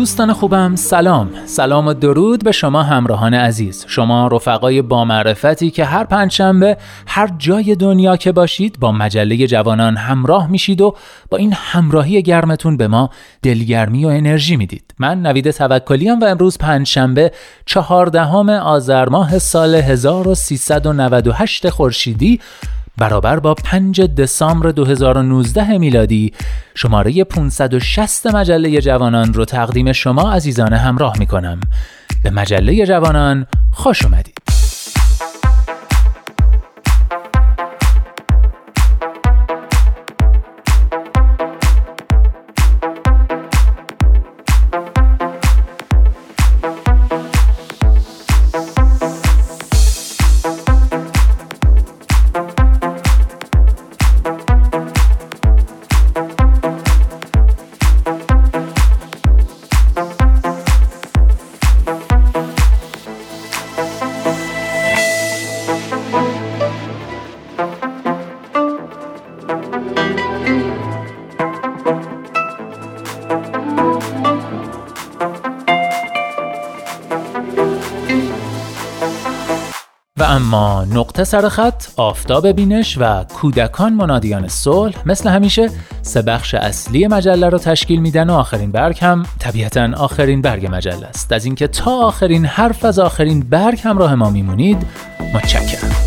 دوستان خوبم سلام. سلام و درود به شما همراهان عزیز. شما رفقای با معرفتی که هر پنجشنبه هر جای دنیا که باشید با مجله جوانان همراه میشید و با این همراهی گرمتون به ما دلگرمی و انرژی می‌دید. من نوید توکلیم و امروز پنجشنبه چهاردهم آذر ماه سال 1398 خورشیدی برابر با 5 دسامبر 2019 میلادی شماره 560 مجله جوانان رو تقدیم شما عزیزان همراه می کنم. به مجله جوانان خوش اومدید. اما نقطه سرخط، آفتاب بینش و کودکان منادیان صلح مثل همیشه سه بخش اصلی مجله رو تشکیل میدن و آخرین برگ هم طبیعتا آخرین برگ مجله است. از اینکه تا آخرین حرف از آخرین برگ همراه ما میمونید متشکرم.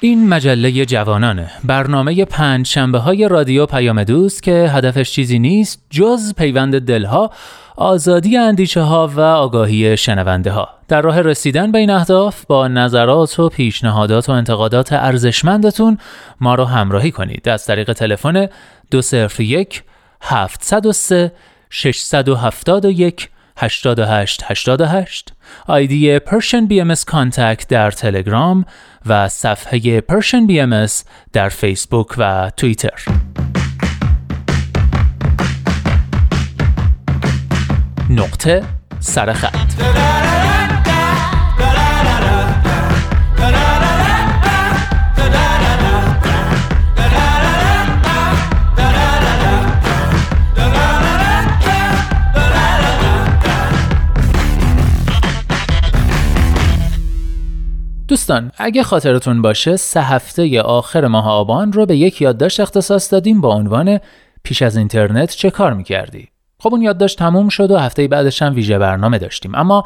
این مجله جوانانه. برنامه پنج شنبه های رادیو پیام دوست که هدفش چیزی نیست جز پیوند دلها آزادی اندیشه ها و آگاهی شنونده ها. در راه رسیدن به این اهداف با نظرات و پیشنهادات و انتقادات ارزشمندتون ما رو همراهی کنید. از طریق تلفن 201 703 671 88 88 آیدی BM contact در تلگرام و صفحه Persian BM در فیسبوک و توییتر نقطه سرخط دوستان اگه خاطرتون باشه سه هفته آخر ماه آبان رو به یک یادداشت اختصاص دادیم با عنوان پیش از اینترنت چه کار می‌کردی؟ خب اون یادداشت تموم شد و هفته بعدش هم ویژه برنامه داشتیم. اما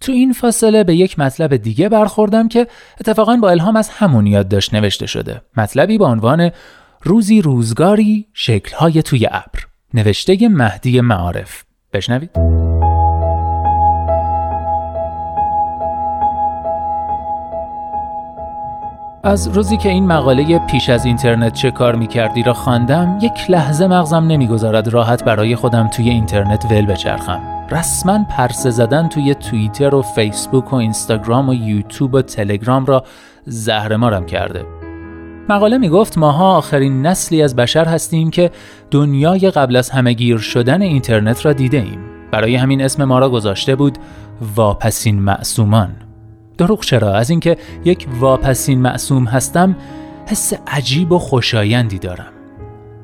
تو این فاصله به یک مطلب دیگه برخوردم که اتفاقا با الهام از همون یادداشت نوشته شده. مطلبی با عنوان روزی روزگاری شکلهای توی ابر. نوشته مهدی معارف. بشنوید. از روزی که این مقاله پیش از اینترنت چه کار می‌کردی را خواندم یک لحظه مغزم نمی‌گذارد راحت برای خودم توی اینترنت ول بچرخم رسما پرسه زدن توی توییتر و فیسبوک و اینستاگرام و یوتیوب و تلگرام را زهرمارم کرده مقاله می گفت ماها آخرین نسلی از بشر هستیم که دنیای قبل از همه گیر شدن اینترنت را دیده ایم. برای همین اسم ما را گذاشته بود واپسین معصومان. دروغ چرا از اینکه یک واپسین معصوم هستم حس عجیب و خوشایندی دارم.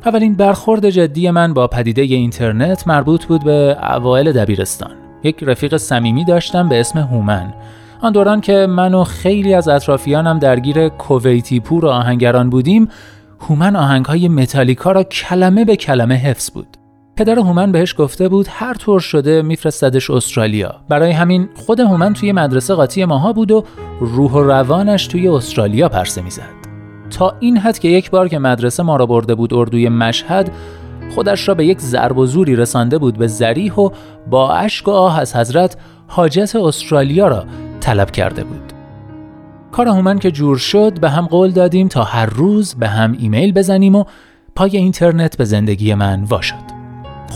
اولین برخورد جدی من با پدیده اینترنت مربوط بود به اوایل دبیرستان. یک رفیق صمیمی داشتم به اسم هومن آن دوران که من و خیلی از اطرافیانم درگیر کویتی پور آهنگران بودیم هومن آهنگهای متالیکا را کلمه به کلمه حفظ بود پدر هومن بهش گفته بود هر طور شده میفرستدش استرالیا برای همین خود هومن توی مدرسه قاطی ماها بود و روح و روانش توی استرالیا پرسه می‌زد تا این حد که یک بار که مدرسه ما را برده بود اردوی مشهد خودش را به یک ضرب و زوری رسانده بود به زریح و با اشک و آه از حضرت حاجت استرالیا را طلب کرده بود. کار هومن که جور شد به هم قول دادیم تا هر روز به هم ایمیل بزنیم و پای اینترنت به زندگی من واشد. خدا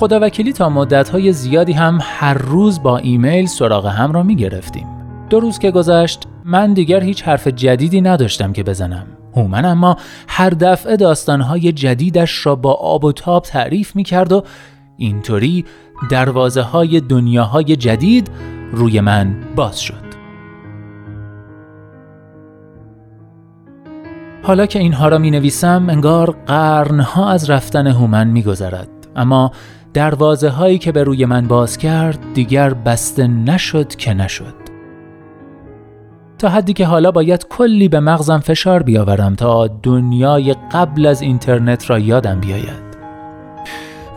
وکیلی تا مدتهای زیادی هم هر روز با ایمیل سراغ هم را می گرفتیم. دو روز که گذشت من دیگر هیچ حرف جدیدی نداشتم که بزنم. هومن اما هر دفعه داستانهای جدیدش را با آب و تاب تعریف می کرد و اینطوری دروازه های دنیاهای جدید روی من باز شد. حالا که اینها را می نویسم انگار قرنها از رفتن هومن می گذرد. اما دروازه هایی که به روی من باز کرد دیگر بسته نشد که نشد. تا حدی که حالا باید کلی به مغزم فشار بیاورم تا دنیای قبل از اینترنت را یادم بیاید.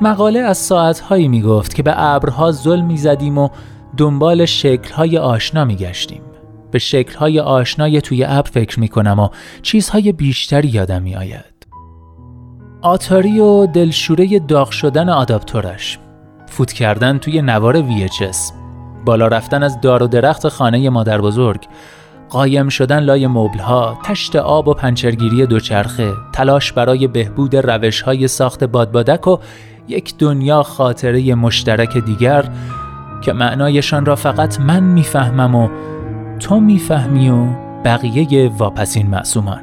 مقاله از ساعتهایی می گفت که به ابرها ظلم می زدیم و دنبال شکلهای آشنا می گشتیم. به شکلهای آشنای توی ابر فکر می کنم و چیزهای بیشتری یادم می آید. آتاری و دلشوره داغ شدن آداپتورش. فوت کردن توی نوار VHS بالا رفتن از دار و درخت خانه مادر بزرگ. قایم شدن لای مبلها، تشت آب و پنچرگیری دوچرخه، تلاش برای بهبود روشهای ساخت بادبادک و یک دنیا خاطره مشترک دیگر که معنایشان را فقط من می‌فهمم و تو می‌فهمی و بقیه واپسین معصومان.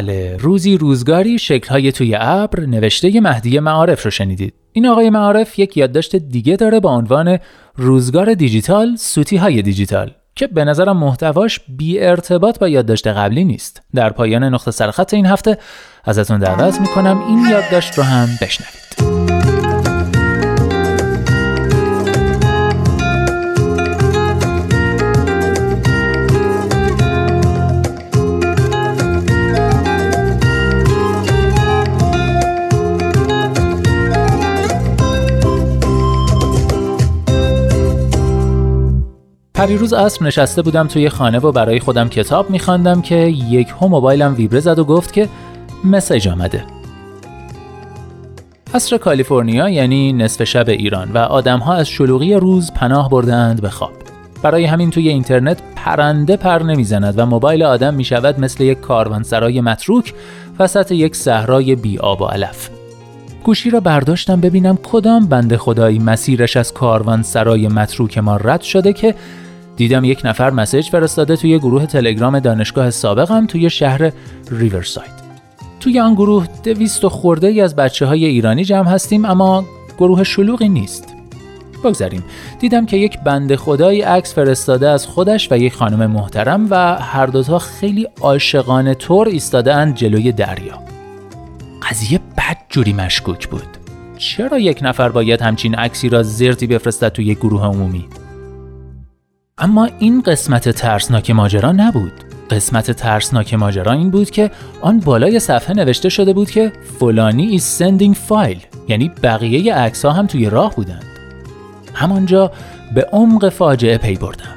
بله. روزی روزگاری شکلهای توی ابر نوشته مهدی معارف رو شنیدید. این آقای معارف یک یادداشت دیگه داره با عنوان روزگار دیجیتال سوتی های دیجیتال که به نظرم محتواش بی ارتباط با یادداشت قبلی نیست. در پایان نقطه سرخط این هفته ازتون دعوت می‌کنم این یادداشت رو هم بشنوید. پریروز عصر نشسته بودم توی خانه و برای خودم کتاب میخواندم که یک هم موبایلم ویبره زد و گفت که مسیج آمده. عصر کالیفرنیا یعنی نصف شب ایران و آدمها از شلوغی روز پناه بردند به خواب. برای همین توی اینترنت پرنده پر نمی‌زند و موبایل آدم می‌شود مثل یک کاروانسرای متروک وسط یک صحرای بی آب و علف. گوشی را برداشتم ببینم کدام بنده خدایی مسیرش از کاروانسرای متروک ما رد شده که دیدم یک نفر مسیج فرستاده توی گروه تلگرام دانشگاه سابقم توی شهر ریورساید. توی آن گروه دویست و خورده ای از بچه های ایرانی جمع هستیم اما گروه شلوغی نیست. بگذاریم. دیدم که یک بند خدایی عکس فرستاده از خودش و یک خانم محترم و هر دوتا خیلی عاشقانه طور ایستاده جلوی دریا. قضیه بد جوری مشکوک بود. چرا یک نفر باید همچین عکسی را زرتی بفرستد توی گروه عمومی؟ اما این قسمت ترسناک ماجرا نبود. قسمت ترسناک ماجرا این بود که آن بالای صفحه نوشته شده بود که فلانی is sending file یعنی بقیه عکس هم توی راه بودند. همانجا به عمق فاجعه پی بردم.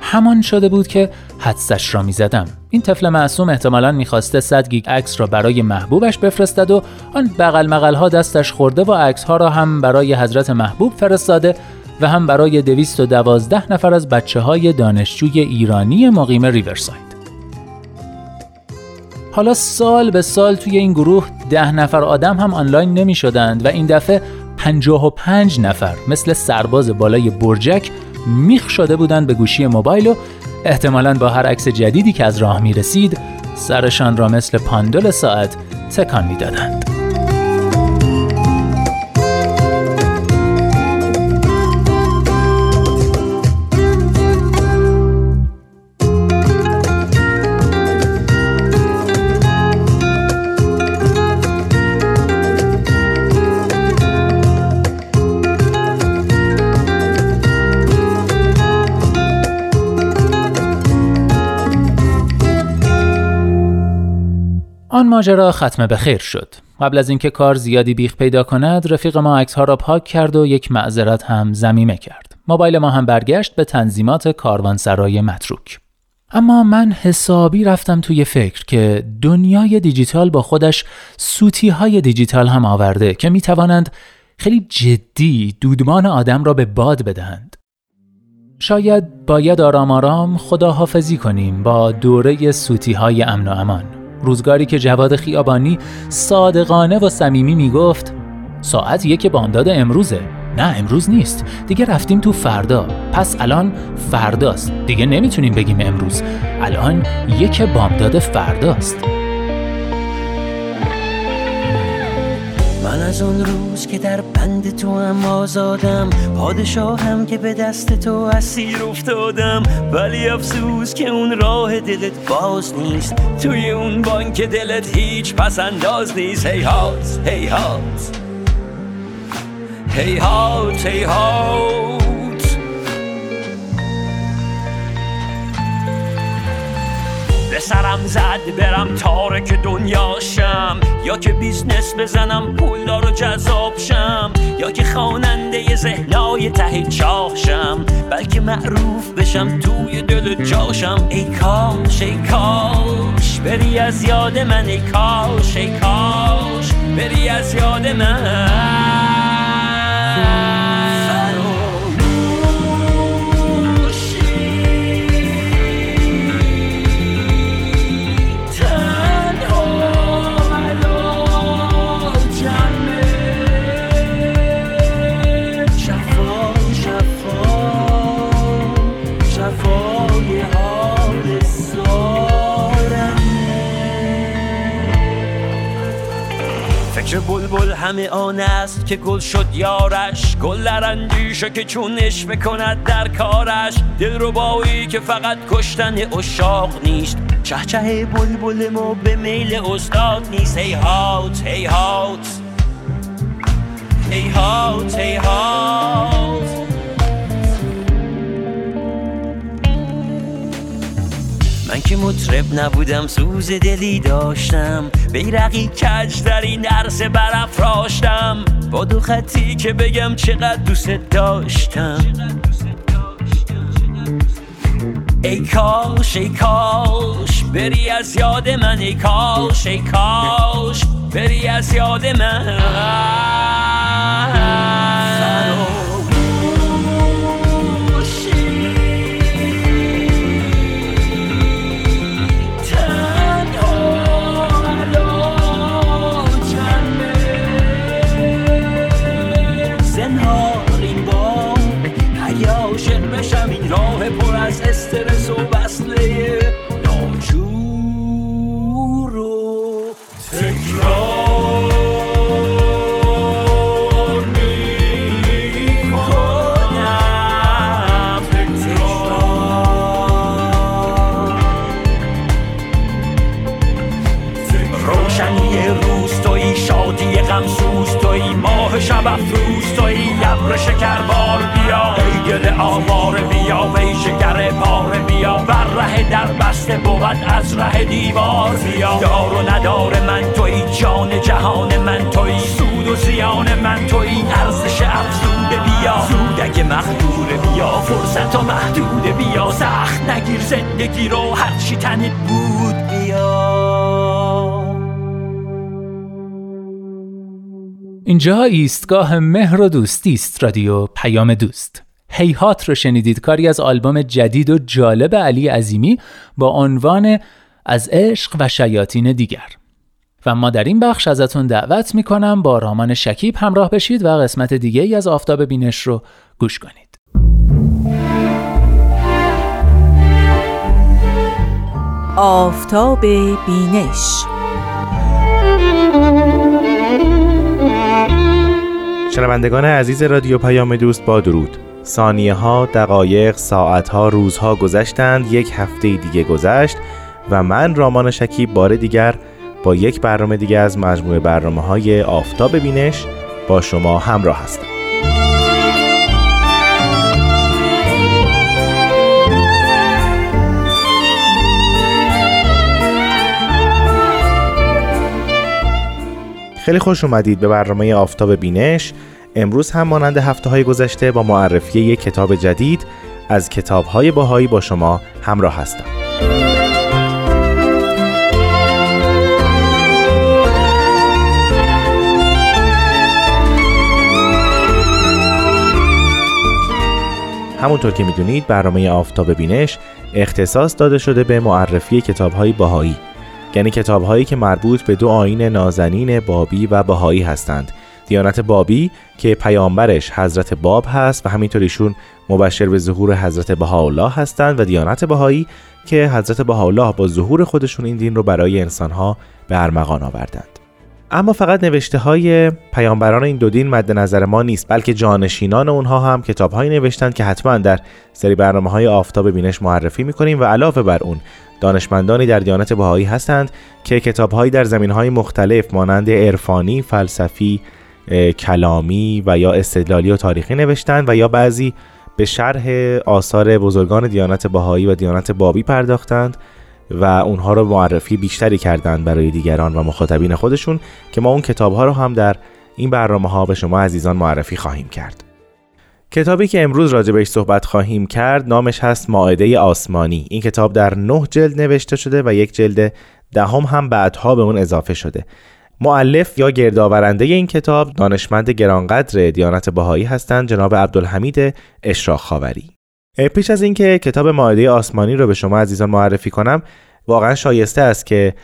همان شده بود که حدسش را می زدم. این طفل معصوم احتمالا می‌خواسته 100 گیگ عکس را برای محبوبش بفرستد و آن بغل مغل ها دستش خورده و عکس ها را هم برای حضرت محبوب فرستاده و هم برای 212 نفر از بچه های دانشجوی ایرانی مقیم ریورساید. حالا سال به سال توی این گروه ده نفر آدم هم آنلاین نمی شدند و این دفعه 55 نفر مثل سرباز بالای برجک میخ شده بودند به گوشی موبایل و احتمالا با هر عکس جدیدی که از راه می رسید سرشان را مثل پاندول ساعت تکان می‌دادند. ماجرا ختم به خیر شد. قبل از اینکه کار زیادی بیخ پیدا کند، رفیق ما عکس ها را پاک کرد و یک معذرت هم زمیمه کرد. موبایل ما هم برگشت به تنظیمات کاروانسرای متروک. اما من حسابی رفتم توی فکر که دنیای دیجیتال با خودش سوتی های دیجیتال هم آورده که می توانند خیلی جدی دودمان آدم را به باد بدهند. شاید باید آرام آرام خداحافظی کنیم با دوره سوتی های امن و امان. روزگاری که جواد خیابانی صادقانه و صمیمی می‌گفت ساعت یک بامداد امروزه. نه امروز نیست. دیگه رفتیم تو فردا. پس الان فرداست. دیگه نمی‌تونیم بگیم امروز. الان یک بامداد فرداست. از اون روز که در بند تو هم آزادم پادشاهم که به دست تو اسیر افتادم. ولی افسوس که اون راه دلت باز نیست. توی اون بانک دلت هیچ پس انداز نیست. هی هات هی هات. هی هات هی هات. سرم زد برم تارک دنیاشم یا که business بزنم پولدار و جذاب شم. یا که خواننده ذهنای ته چاهشم بلکه معروف بشم توی دل جاشم. ای کاش ای کاش بری از یاد من ای کاش ای کاش بری از یاد من. بلبل همه آن است که گل شد یارش. گل در اندیشه که چونش بکند در کارش. دل رو بایی که فقط کشتن اشاق نیست. چه چه بلبل ما به میل استاد نیست. هی هات هی هات. من که مطرب نبودم سوز دلی داشتم. بیرقی کج در این عرصه برافراشتم. با دو خطی که بگم چقدر دوست داشتم. ای کاش ای کاش بری از یاد من ای کاش ای کاش بری از یاد من. ابر شکر بار بیا. ای گل آوار بیا وی شکر پاره بیا. بر ره در بسته بود از ره دیوار بیا. دار و ندار من توی جان جهان من توی. سود و زیان من توی ارزش افزوده بیا. سودک مخدور بیا فرصت و محدود بیا. سخت نگیر زندگی رو هرچی تنت بود. اینجا ایستگاه مهر و دوستی است رادیو پیام دوست. هیهات رو شنیدید. کاری از آلبوم جدید و جالب علی عظیمی با عنوان از عشق و شیاطین دیگر. و ما در این بخش ازتون دعوت می‌کنم با رامان شکیب همراه بشید و قسمت دیگه ای از آفتاب بینش رو گوش کنید. آفتاب بینش شنوندگان عزیز رادیو پیام دوست با درود. ثانیه ها، دقایق، ساعت ها، روزها گذشتند یک هفته دیگه گذشت و من رامان شکیب بار دیگر با یک برنامه دیگه از مجموعه برنامه های آفتاب بینش با شما همراه هستم. خیلی خوش اومدید به برنامه آفتاب بینش. امروز هم مانند هفته های گذشته با معرفی یک کتاب جدید از کتاب های باهایی با شما همراه هستم. همونطور که می‌دونید برنامه آفتاب بینش اختصاص داده شده به معرفی کتاب های باهایی. یعنی کتاب هایی که مربوط به دو آین نازنین بابی و بهایی هستند. دیانت بابی که پیامبرش حضرت باب هست و همینطور ایشون مبشر به ظهور حضرت بهاءالله هستند و دیانت بهایی که حضرت بهاءالله با ظهور خودشون این دین رو برای انسانها به ارمغان آوردند. اما فقط نوشته های پیامبران این دو دین مد نظر ما نیست بلکه جانشینان اونها هم کتاب هایی نوشتند که حتما در سری برنامه های آفتاب بینش معرفی می‌کنیم و علاوه بر اون دانشمندانی در دیانت بهایی هستند که کتابهایی در زمینهای مختلف مانند عرفانی، فلسفی، کلامی و یا استدلالی و تاریخی نوشتند و یا بعضی به شرح آثار بزرگان دیانت بهایی و دیانت بابی پرداختند و اونها رو معرفی بیشتری کردند برای دیگران و مخاطبین خودشون که ما اون کتاب ها رو هم در این برنامه ها به شما عزیزان معرفی خواهیم کرد. کتابی که امروز راجع بهش صحبت خواهیم کرد نامش هست ماعده آسمانی. این کتاب در نه جلد نوشته شده و یک جلد دهم هم بعدها به اون اضافه شده. معلف یا گردآورنده این کتاب دانشمند گرانقدر دیانت بهایی هستند جناب عبدالحمید اشراق خاوری. پیش از اینکه کتاب ماعده آسمانی رو به شما عزیزان معرفی کنم واقعا شایسته است که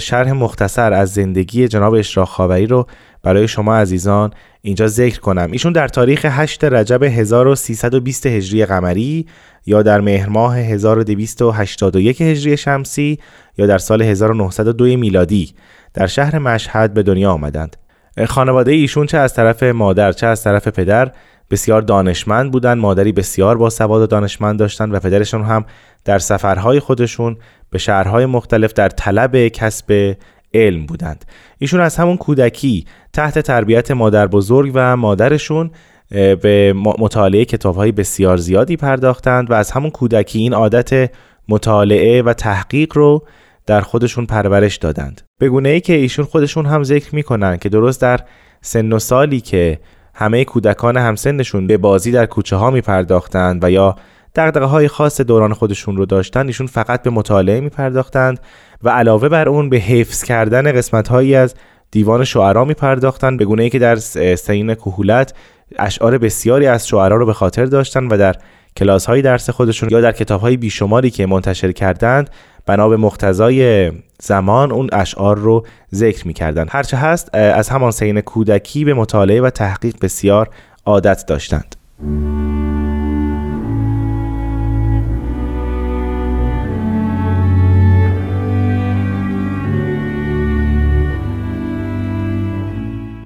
شرح مختصر از زندگی جناب اشراق خاوری رو برای شما عزیزان اینجا ذکر کنم. ایشون در تاریخ 8 رجب 1320 هجری قمری یا در مهر ماه 1281 هجری شمسی یا در سال 1902 میلادی در شهر مشهد به دنیا آمدند. خانواده ایشون چه از طرف مادر چه از طرف پدر بسیار دانشمند بودند مادری بسیار با سواد و دانشمند داشتند و پدرشون هم در سفرهای خودشون به شهرهای مختلف در طلب کسب علم بودند. ایشون از همون کودکی تحت تربیت مادر بزرگ و مادرشون به مطالعه کتابهای بسیار زیادی پرداختند و از همون کودکی این عادت مطالعه و تحقیق رو در خودشون پرورش دادند. به گونه ای که ایشون خودشون هم ذکر می‌کنن که درست در سن و سالی که همه کودکان همسنشون به بازی در کوچه ها می پرداختند و یا دقدقه های خاص دوران خودشون رو داشتن ایشون فقط به مطالعه می پرداختند و علاوه بر اون به حفظ کردن قسمت هایی از دیوان شعرا می پرداختند به گونه ای که در سین کهولت اشعار بسیاری از شعرا رو به خاطر داشتن و در کلاس های درس خودشون یا در کتاب های بیشماری که منتشر کردند بنا به مقتضای زمان اون اشعار رو ذکر می کردن. هرچه هست از همان سین کودکی به مطالعه و تحقیق بسیار عادت داشتند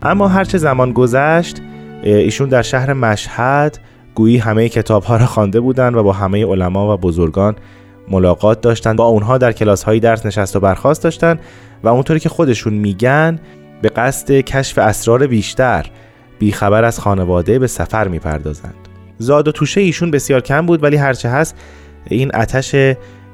اما هرچه زمان گذشت ایشون در شهر مشهد گویی همه کتاب ها را خوانده بودند و با همه علما و بزرگان ملاقات داشتند با اونها در کلاس های درس نشست و برخواست داشتند و اونطوری که خودشون میگن به قصد کشف اسرار بیشتر بیخبر از خانواده به سفر می‌پردازند. زاد و توشه ایشون بسیار کم بود ولی هرچه هست این آتش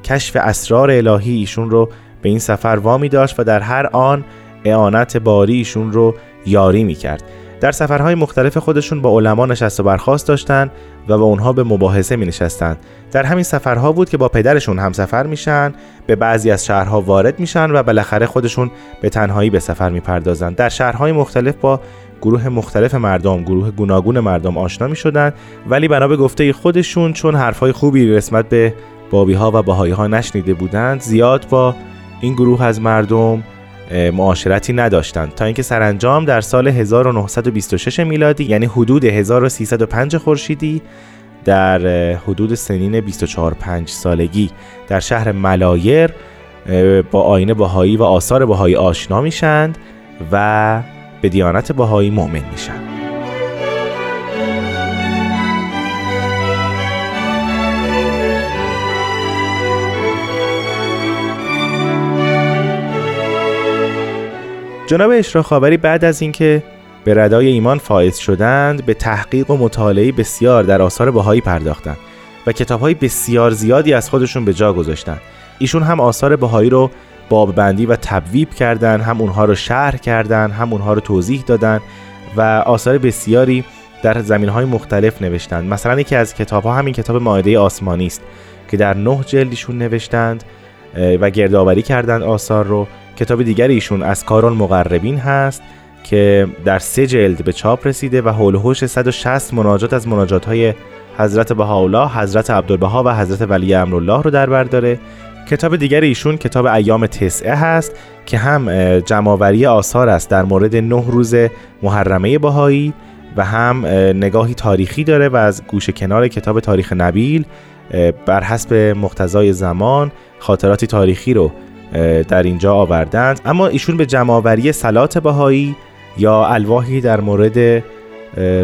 کشف اسرار الهی ایشون رو به این سفر وامی داشت و در هر آن اعانت باری ایشون رو یاری می‌کرد. در سفرهای مختلف خودشون با علما نشست و برخواست داشتند و با اونها به مباحثه می نشستند. در همین سفرها بود که با پدرشون هم سفر میشن به بعضی از شهرها وارد میشن و بالاخره خودشون به تنهایی به سفر می‌پردازند در شهرهای مختلف با گروه مختلف مردم گروه گوناگون مردم آشنا می شدن ولی بنا به گفته خودشون چون حرفهای خوبی رسمت به بابی ها و بهایی ها نشنیده بودند زیاد با این گروه از مردم معاشرتی نداشتند. تا اینکه سرانجام در سال 1926 میلادی یعنی حدود 1305 خورشیدی در حدود سنین 24 5 سالگی در شهر ملایر با آین بهایی و آثار بهایی آشنا میشند و به دیانت بهایی مؤمن میشن. جناب اشراق خاوری بعد از اینکه به ردای ایمان فائز شدند به تحقیق و مطالعه بسیار در آثار بهایی پرداختند و کتابهای بسیار زیادی از خودشون به جا گذاشتند. ایشون هم آثار بهایی رو باب بندی و تبویب کردن هم اونها رو شرح کردن هم اونها رو توضیح دادن و آثار بسیاری در زمین های مختلف نوشتند. مثلا یکی از کتاب ها همین کتاب ماعده آسمانی است که در نه جلدیشون نوشتند و گردآوری کردند آثار رو. کتاب دیگر ایشون از کارون مقربین هست که در سه جلد به چاپ رسیده و حول هوش 160 مناجات از مناجات های حضرت بهاءالله، حضرت عبدالبها و حضرت ولی امرالله رو در بر داره. کتاب دیگر ایشون کتاب ایام تسعه هست که هم جمعآوری آثار است در مورد نه روز محرمه بهایی و هم نگاهی تاریخی داره و از گوشه کنار کتاب تاریخ نبیل بر حسب مقتضای زمان خاطراتی تاریخی رو در اینجا آوردند. اما ایشون به جمعآوری سلات بهایی یا الواحی در مورد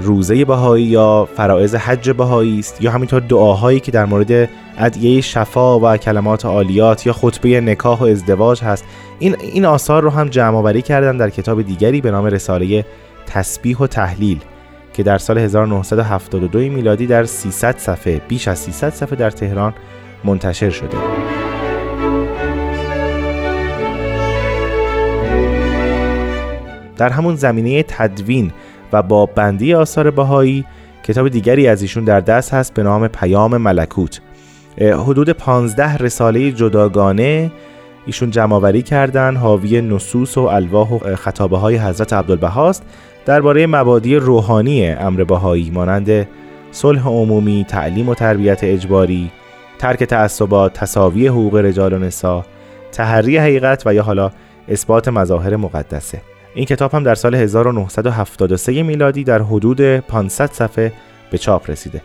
روزه بهایی یا فرائض حج بهایی است یا همینطور دعاهایی که در مورد ادعیه شفا و کلمات عالیات یا خطبه نکاح و ازدواج هست. این این آثار رو هم جمع آوری کردن در کتاب دیگری به نام رساله تسبیح و تحلیل که در سال 1972 میلادی در 300 صفحه بیش از 300 صفحه در تهران منتشر شده. در همون زمینه تدوین و با بندی آثار بهایی کتاب دیگری از ایشون در دست هست به نام پیام ملکوت. حدود 15 رساله جداگانه ایشون جمعآوری کردن حاوی نصوص و الواح و خطابه های حضرت عبدالبهاست درباره مبادی روحانی امر بهایی مانند صلح عمومی، تعلیم و تربیت اجباری، ترک تعصبات، تصاوی حقوق رجال و نسا، تحری حقیقت و یا حالا اثبات مظاهر مقدسه. این کتاب هم در سال 1973 میلادی در حدود 500 صفحه به چاپ رسیده.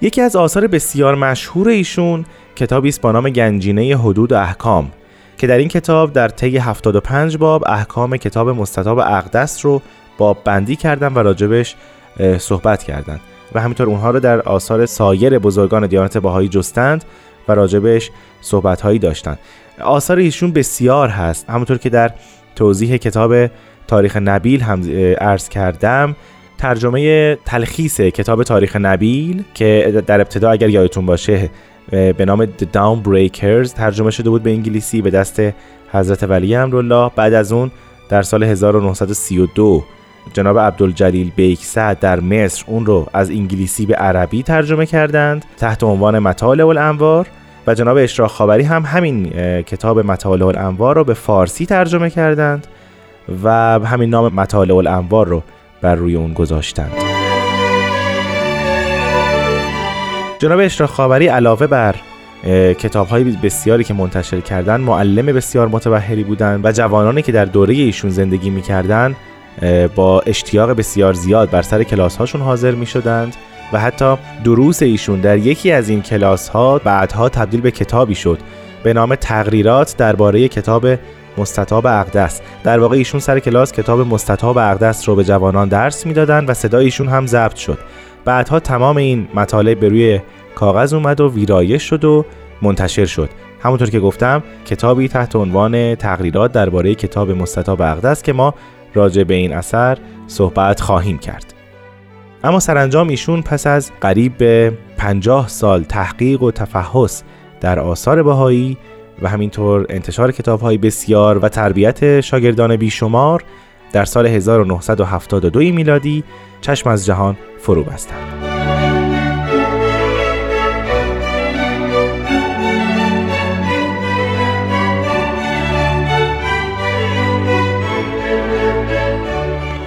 یکی از آثار بسیار مشهور ایشون کتابی است با نام گنجینه حدود و احکام که در این کتاب در طی 75 باب احکام کتاب مستطاب اقدس رو باب بندی کردن و راجبش صحبت کردند و همینطور اونها رو در آثار سایر بزرگان دیانت باهایی جستند و راجبش صحبت هایی داشتند آثار ایشون بسیار هست همونطور که در توضیح کتاب تاریخ نبیل هم عرض کردم ترجمه تلخیص کتاب تاریخ نبیل که در ابتدا اگر یادتون باشه به نام The Down Breakers ترجمه شده بود به انگلیسی به دست حضرت ولی امرالله. بعد از اون در سال 1932 جناب عبدالجلیل بیکسد در مصر اون رو از انگلیسی به عربی ترجمه کردند تحت عنوان مطالع الانوار و جناب اشراق خابری هم همین کتاب مطالع الانوار رو به فارسی ترجمه کردند. و همین نام مطالع الانوار رو بر روی اون گذاشتند. جناب اشراق خاوری علاوه بر کتاب های بسیاری که منتشر کردن معلم بسیار متبهری بودند و جوانانی که در دوره ایشون زندگی می‌کردند با اشتیاق بسیار زیاد بر سر کلاس هاشون حاضر می شدند و حتی دروس ایشون در یکی از این کلاس ها بعدها تبدیل به کتابی شد. به نام تقریرات درباره کتاب مستطاب اقدس. در واقع ایشون سر کلاس کتاب مستطاب اقدس رو به جوانان درس می‌دادند و صدای ایشون هم ضبط شد. بعدها تمام این مطالب به روی کاغذ اومد و ویرایش شد و منتشر شد. همونطور که گفتم کتابی تحت عنوان تقریرات درباره کتاب مستطاب اقدس که ما راجع به این اثر صحبت خواهیم کرد. اما سرانجام ایشون پس از قریب به 50 سال تحقیق و تفحص در آثار بهایی و همینطور انتشار کتابهای بسیار و تربیت شاگردان بیشمار در سال 1972 میلادی چشم از جهان فرو بستند.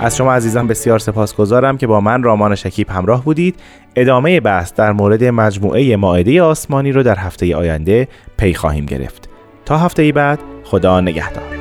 از شما عزیزان بسیار سپاسگزارم که با من رامان شکیب همراه بودید. ادامه بحث در مورد مجموعه ماعده آسمانی رو در هفته آینده پی خواهیم گرفت. تا هفته بعد خدا نگهدار.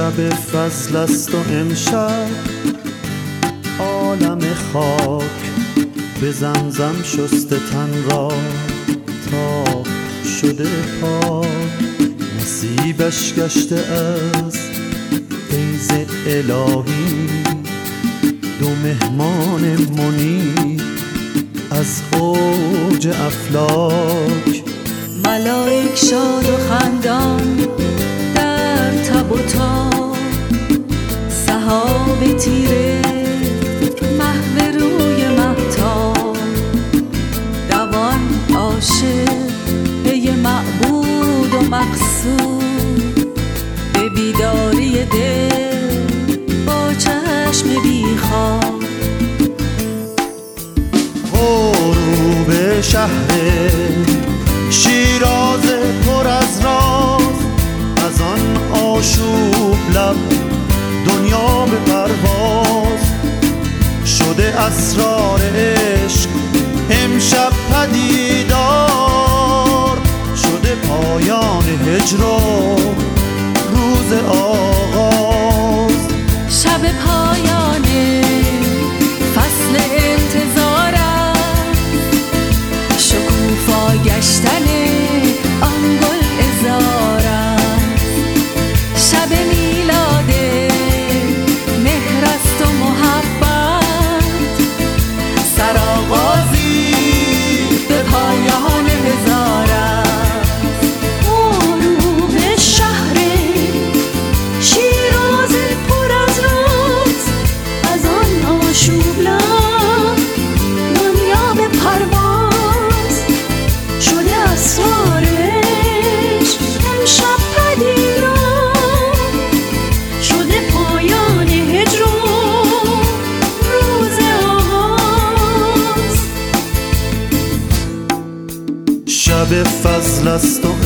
شب فصل است و امشب عالم خاک به زمزم شسته تن را تا شده پاک. نصیبش گشته از فیض الهی. دو مهمان منی از اوج افلاک. ملائک شاد و خندان. تب و سحاب تیره محو روی محتاب. دوان عاشق به معبود و مقصود به بیداری دل با چشم بیخواب غروب شهر پرواز شده اسرار عشق امشب پدیدار شده پایان هجر روز آغاز. شب پایان فصل انتظار شکوفا گشتن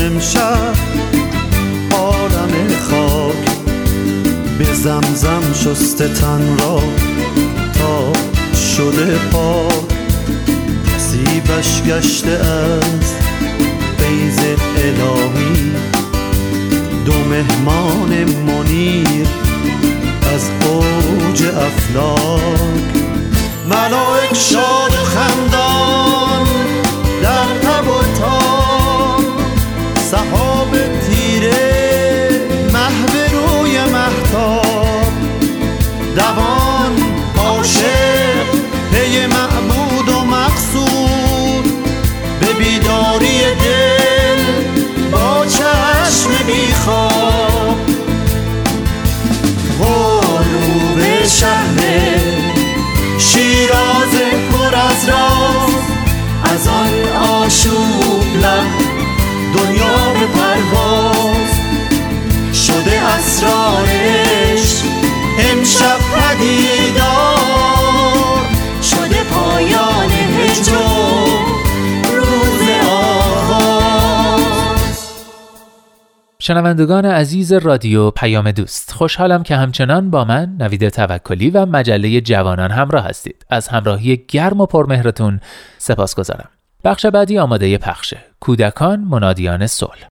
امشب عالم خاک به زمزم شسته تن را تا شده پاک نصیبش گشته از فیض الهی. دو مهمان منیر از اوج افلاک. ملائک شاد و خندان. از آن آشوب لب دنیا به پرواز. شده اسرارش امشب پدیدار شنوندگان عزیز رادیو پیام دوست خوشحالم که همچنان با من نوید توکلی و مجله جوانان همراه هستید. از همراهی گرم و پرمهرتون سپاس گذارم بخش بعدی آماده پخشه کودکان منادیان صلح.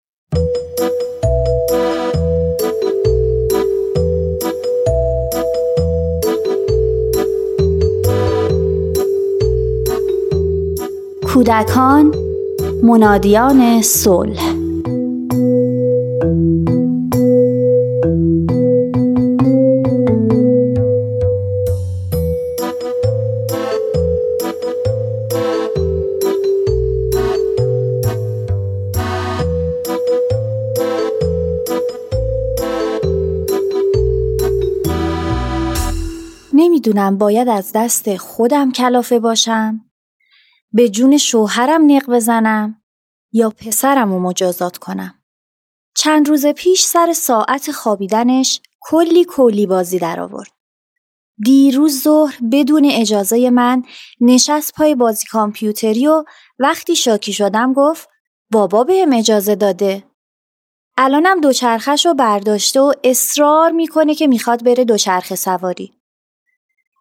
کودکان منادیان صلح. نمی‌دونم باید از دست خودم کلافه باشم به جون شوهرم نق بزنم یا پسرم رو مجازات کنم. چند روز پیش سر ساعت خوابیدنش کلی کلی بازی در آورد. دیروز ظهر بدون اجازه من نشست پای بازی کامپیوتری و وقتی شاکی شدم گفت بابا بهم اجازه داده. الانم دوچرخش رو برداشته و اصرار می‌کنه که می‌خواد بره دوچرخه سواری.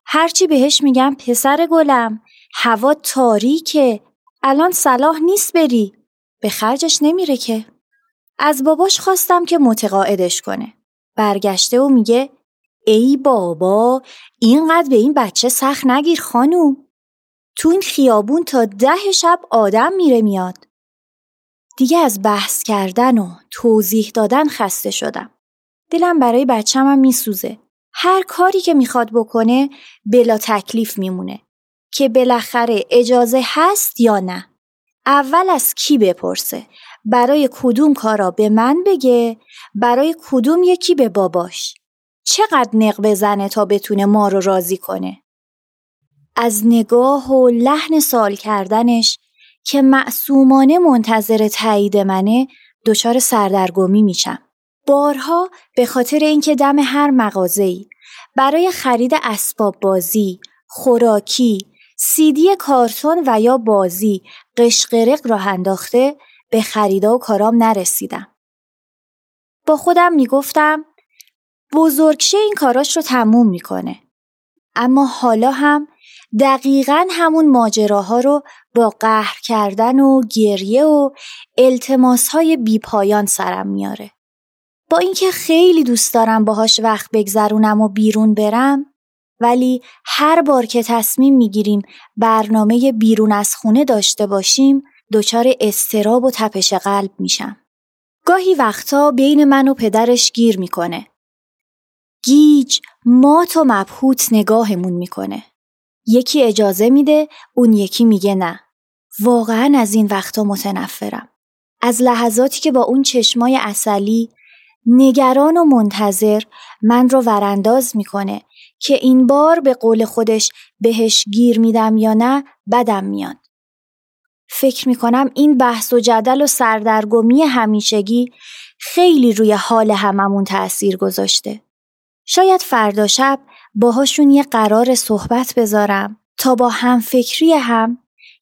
هرچی بهش میگم پسر گلم هوا تاریکه الان صلاح نیست بری به خرجش نمیره که از باباش خواستم که متقاعدش کنه. برگشته و میگه ای بابا اینقدر به این بچه سخت نگیر خانوم. تو این خیابون تا ده شب آدم میره میاد. دیگه از بحث کردن و توضیح دادن خسته شدم. دلم برای بچم هم میسوزه. هر کاری که می‌خواد بکنه بلا تکلیف میمونه. که بالاخره اجازه هست یا نه. اول از کی بپرسه؟ برای کدوم کارا به من بگه؟ برای کدوم یکی به باباش؟ چقدر نق بزنه تا بتونه ما رو راضی کنه؟ از نگاه و لحن سال کردنش که معصومانه منتظر تایید منه دچار سردرگمی میشم. بارها به خاطر اینکه دم هر مغازه‌ای برای خرید اسباب بازی، خوراکی، سیدی کارتون و یا بازی قشقرق راه انداخته به خریدا و کارام نرسیدم. با خودم می‌گفتم بزرگشه این کاراش رو تموم می‌کنه. اما حالا هم دقیقا همون ماجراها رو با قهر کردن و گریه و التماس های بیپایان سرم میاره. با اینکه خیلی دوست دارم باهاش وقت بگذرونم و بیرون برم ولی هر بار که تصمیم می‌گیریم برنامه بیرون از خونه داشته باشیم دچار استراب و تپش قلب میشم. گاهی وقتا بین من و پدرش گیر می‌کنه. گیج مات و مبهوت نگاهمون می‌کنه. یکی اجازه میده اون یکی میگه نه. واقعا از این وقتا متنفرم. از لحظاتی که با اون چشمای اصلی نگران و منتظر من رو ورانداز می‌کنه که این بار به قول خودش بهش گیر میدم یا نه بدم میاد. فکر می‌کنم این بحث و جدل و سردرگمی همیشگی خیلی روی حال هممون تأثیر گذاشته. شاید فردا شب باهاشون یه قرار صحبت بذارم تا با همفکری هم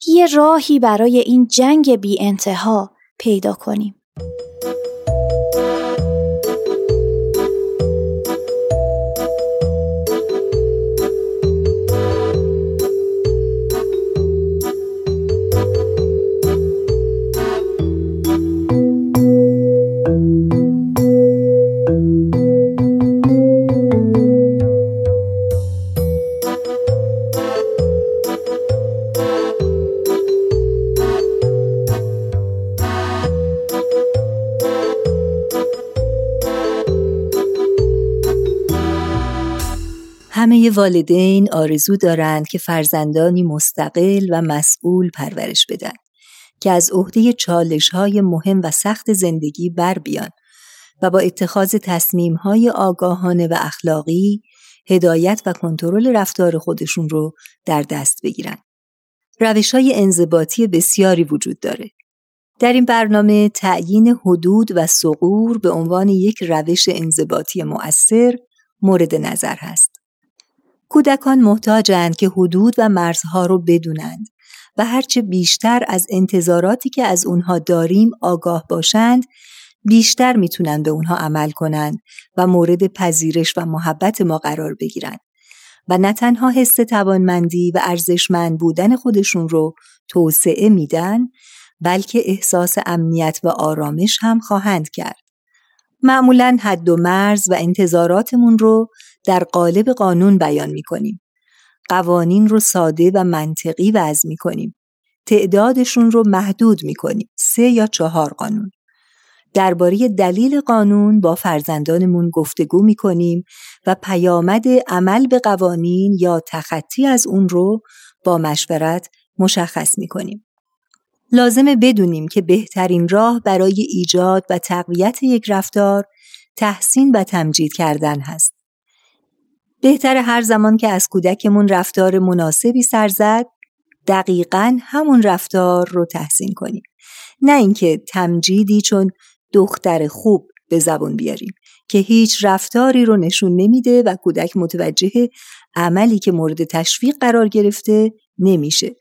یه راهی برای این جنگ بی انتها پیدا کنیم. والدین آرزو دارند که فرزندانی مستقل و مسئول پرورش بدن که از عهده چالش های مهم و سخت زندگی بر بیان و با اتخاذ تصمیم های آگاهانه و اخلاقی هدایت و کنترل رفتار خودشون رو در دست بگیرن. روش های انضباطی بسیاری وجود داره. در این برنامه تعیین حدود و سقور به عنوان یک روش انضباطی مؤثر مورد نظر هست. کودکان محتاجند که حدود و مرزها رو بدونند و هرچه بیشتر از انتظاراتی که از اونها داریم آگاه باشند بیشتر می‌تونن به اونها عمل کنند و مورد پذیرش و محبت ما قرار بگیرند و نه تنها حس توانمندی و ارزشمند بودن خودشون رو توسعه میدن بلکه احساس امنیت و آرامش هم خواهند کرد. معمولا حد و مرز و انتظاراتمون رو در قالب قانون بیان می کنیم. قوانین رو ساده و منطقی وضع می کنیم. تعدادشون رو محدود می کنیم. سه یا چهار قانون. درباره دلیل قانون با فرزندانمون گفتگو می کنیم و پیامد عمل به قوانین یا تخطی از اون رو با مشورت مشخص می کنیم. لازمه بدونیم که بهترین راه برای ایجاد و تقویت یک رفتار تحسین و تمجید کردن هست. بهتر هر زمان که از کودکمون رفتار مناسبی سر زد دقیقا همون رفتار رو تحسین کنیم. نه اینکه تمجیدی چون دختر خوب به زبون بیاریم که هیچ رفتاری رو نشون نمیده و کودک متوجه عملی که مورد تشویق قرار گرفته نمیشه.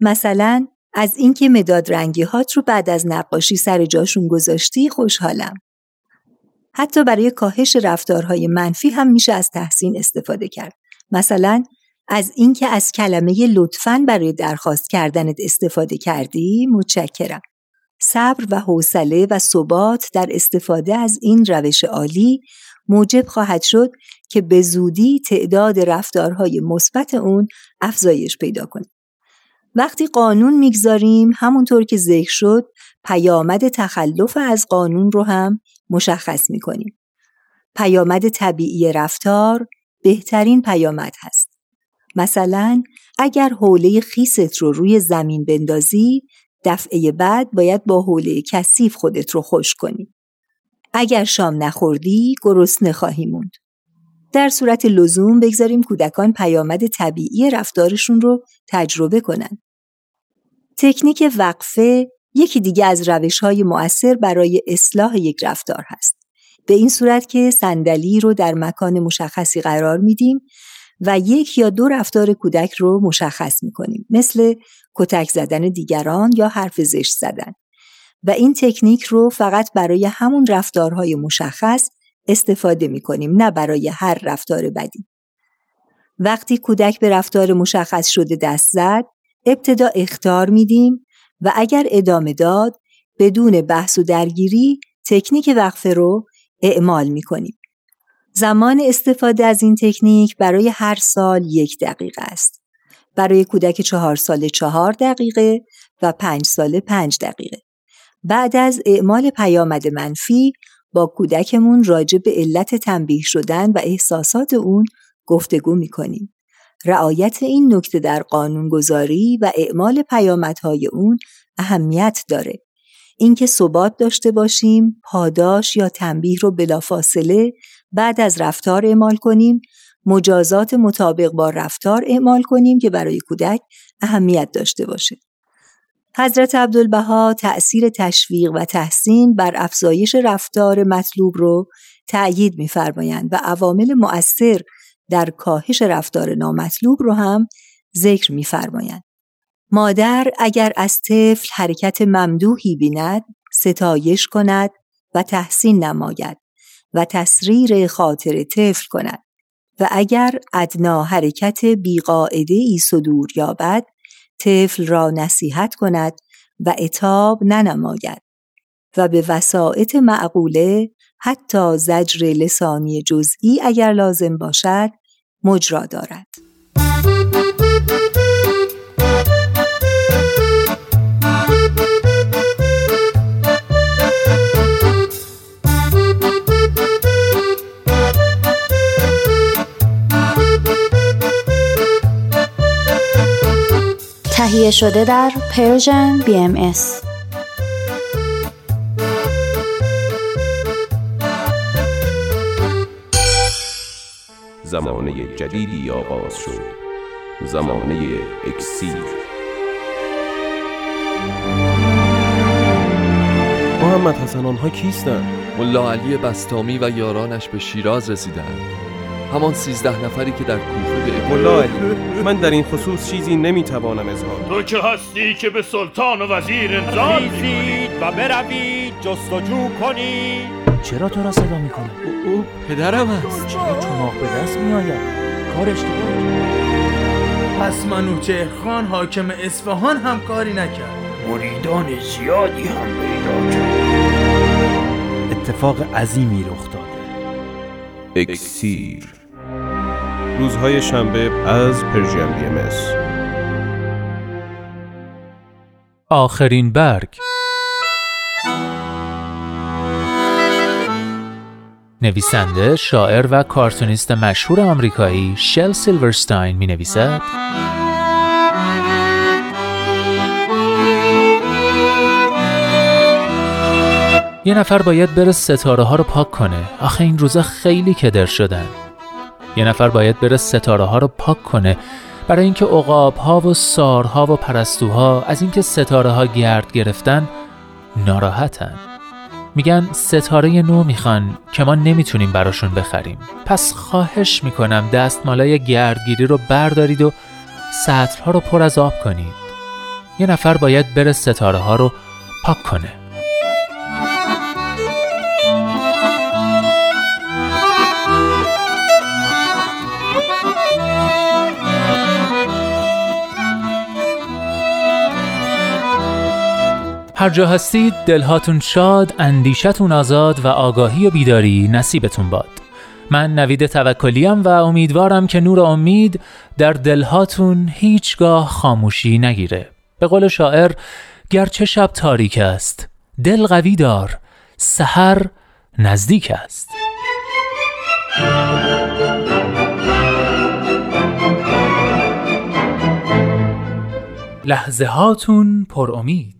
مثلا از اینکه مداد رنگی هات رو بعد از نقاشی سر جاشون گذاشتی خوشحالم. حتی برای کاهش رفتارهای منفی هم میشه از تحسین استفاده کرد. مثلا از اینکه از کلمه لطفاً برای درخواست کردنت استفاده کردی متشکرم. صبر و حوصله و ثبات در استفاده از این روش عالی موجب خواهد شد که به زودی تعداد رفتارهای مثبت اون افزایش پیدا کنه. وقتی قانون می‌گذاریم همونطور که ذکر شد پیامد تخلف از قانون رو هم مشخص می‌کنیم. پیامد طبیعی رفتار بهترین پیامد هست. مثلا اگر حوله خیست رو روی زمین بندازی دفعه بعد باید با حوله کثیف خودت رو خوش کنی. اگر شام نخوردی گرسنه خواهی موند. در صورت لزوم بگذاریم کودکان پیامد طبیعی رفتارشون رو تجربه کنند. تکنیک وقفه یکی دیگه از روش های مؤثر برای اصلاح یک رفتار هست. به این صورت که صندلی رو در مکان مشخصی قرار میدیم و یک یا دو رفتار کودک رو مشخص می‌کنیم مثل کتک زدن دیگران یا حرف زشت زدن و این تکنیک رو فقط برای همون رفتارهای مشخص استفاده می‌کنیم نه برای هر رفتار بدی. وقتی کودک به رفتار مشخص شده دست زد ابتدا اختار میدیم و اگر ادامه داد بدون بحث و درگیری تکنیک وقفه رو اعمال می‌کنیم. زمان استفاده از این تکنیک برای هر سال یک دقیقه است. برای کودک چهار سال چهار دقیقه و پنج سال پنج دقیقه. بعد از اعمال پیامد منفی با کودکمون راجع به علت تنبیه شدن و احساسات اون گفتگو می‌کنیم. رعایت این نکته در قانونگذاری و اعمال پیامدهای اون اهمیت داره. اینکه ثبات داشته باشیم، پاداش یا تنبیه رو بلافاصله بعد از رفتار اعمال کنیم، مجازات مطابق با رفتار اعمال کنیم که برای کودک اهمیت داشته باشه. حضرت عبدالبها تأثیر تشویق و تحسین بر افزایش رفتار مطلوب رو تأیید می‌فرمایند و عوامل مؤثر در کاهش رفتار نامطلوب رو هم ذکر می‌فرمایند. مادر اگر از طفل حرکت ممدوحی بیند ستایش کند و تحسین نماید و تسریر خاطر طفل کند و اگر ادنا حرکت بیقاعده ای صدور یابد طفل را نصیحت کند و اتاب ننماید و به وسائط معقوله حتی زجر لسانی جزئی اگر لازم باشد مجرا دارد. تهیه شده در پرژن BMS زمانه جدیدی آغاز شد. زمانه اکسیر. محمد حسن آنها کیستند؟ ملا علی بستامی و یارانش به شیراز رسیدند. همان سیزده نفری که در کوفه به ملا علی من در این خصوص چیزی نمی‌توانم اظهار تو که هستی که به سلطان و وزیر می‌کنید و بروید جستجو کنید. چرا تو را صدا می‌کنه؟ او, او پدرم است. چرا چماق به دست میآید؟ کار اشتباهی پس منوچهر خان حاکم اصفهان هم کاری نکرد. مریدان زیادی هم پیدا کرد. اتفاق عظیمی رخ داده. اکسیر. روزهای شنبه از پرژیم بی ام آخرین برگ. نویسنده، شاعر و کارتونیست مشهور آمریکایی شل سیلورستاین می نویسد یه نفر باید بره ستاره ها رو پاک کنه. آخه این روزا خیلی کدر شدن. یه نفر باید بره ستاره ها رو پاک کنه. برای اینکه عقاب ها و سارها و پرستوها از اینکه ستاره ها گرد گرفتن ناراحتن. میگن ستاره نو می‌خوان که ما نمی‌تونیم براشون بخریم. پس خواهش می‌کنم دستمالای گردگیری رو بردارید و سطرها رو پر از آب کنید. یه نفر باید بره ستاره ها رو پاک کنه. هر جا هستید دلهاتون شاد، اندیشتون آزاد و آگاهی و بیداری نصیبتون باد. من نوید توکلیم و امیدوارم که نور امید در دلهاتون هیچگاه خاموشی نگیره. به قول شاعر گرچه شب تاریک است، دل قوی دار، سحر نزدیک است. لحظه هاتون پر امید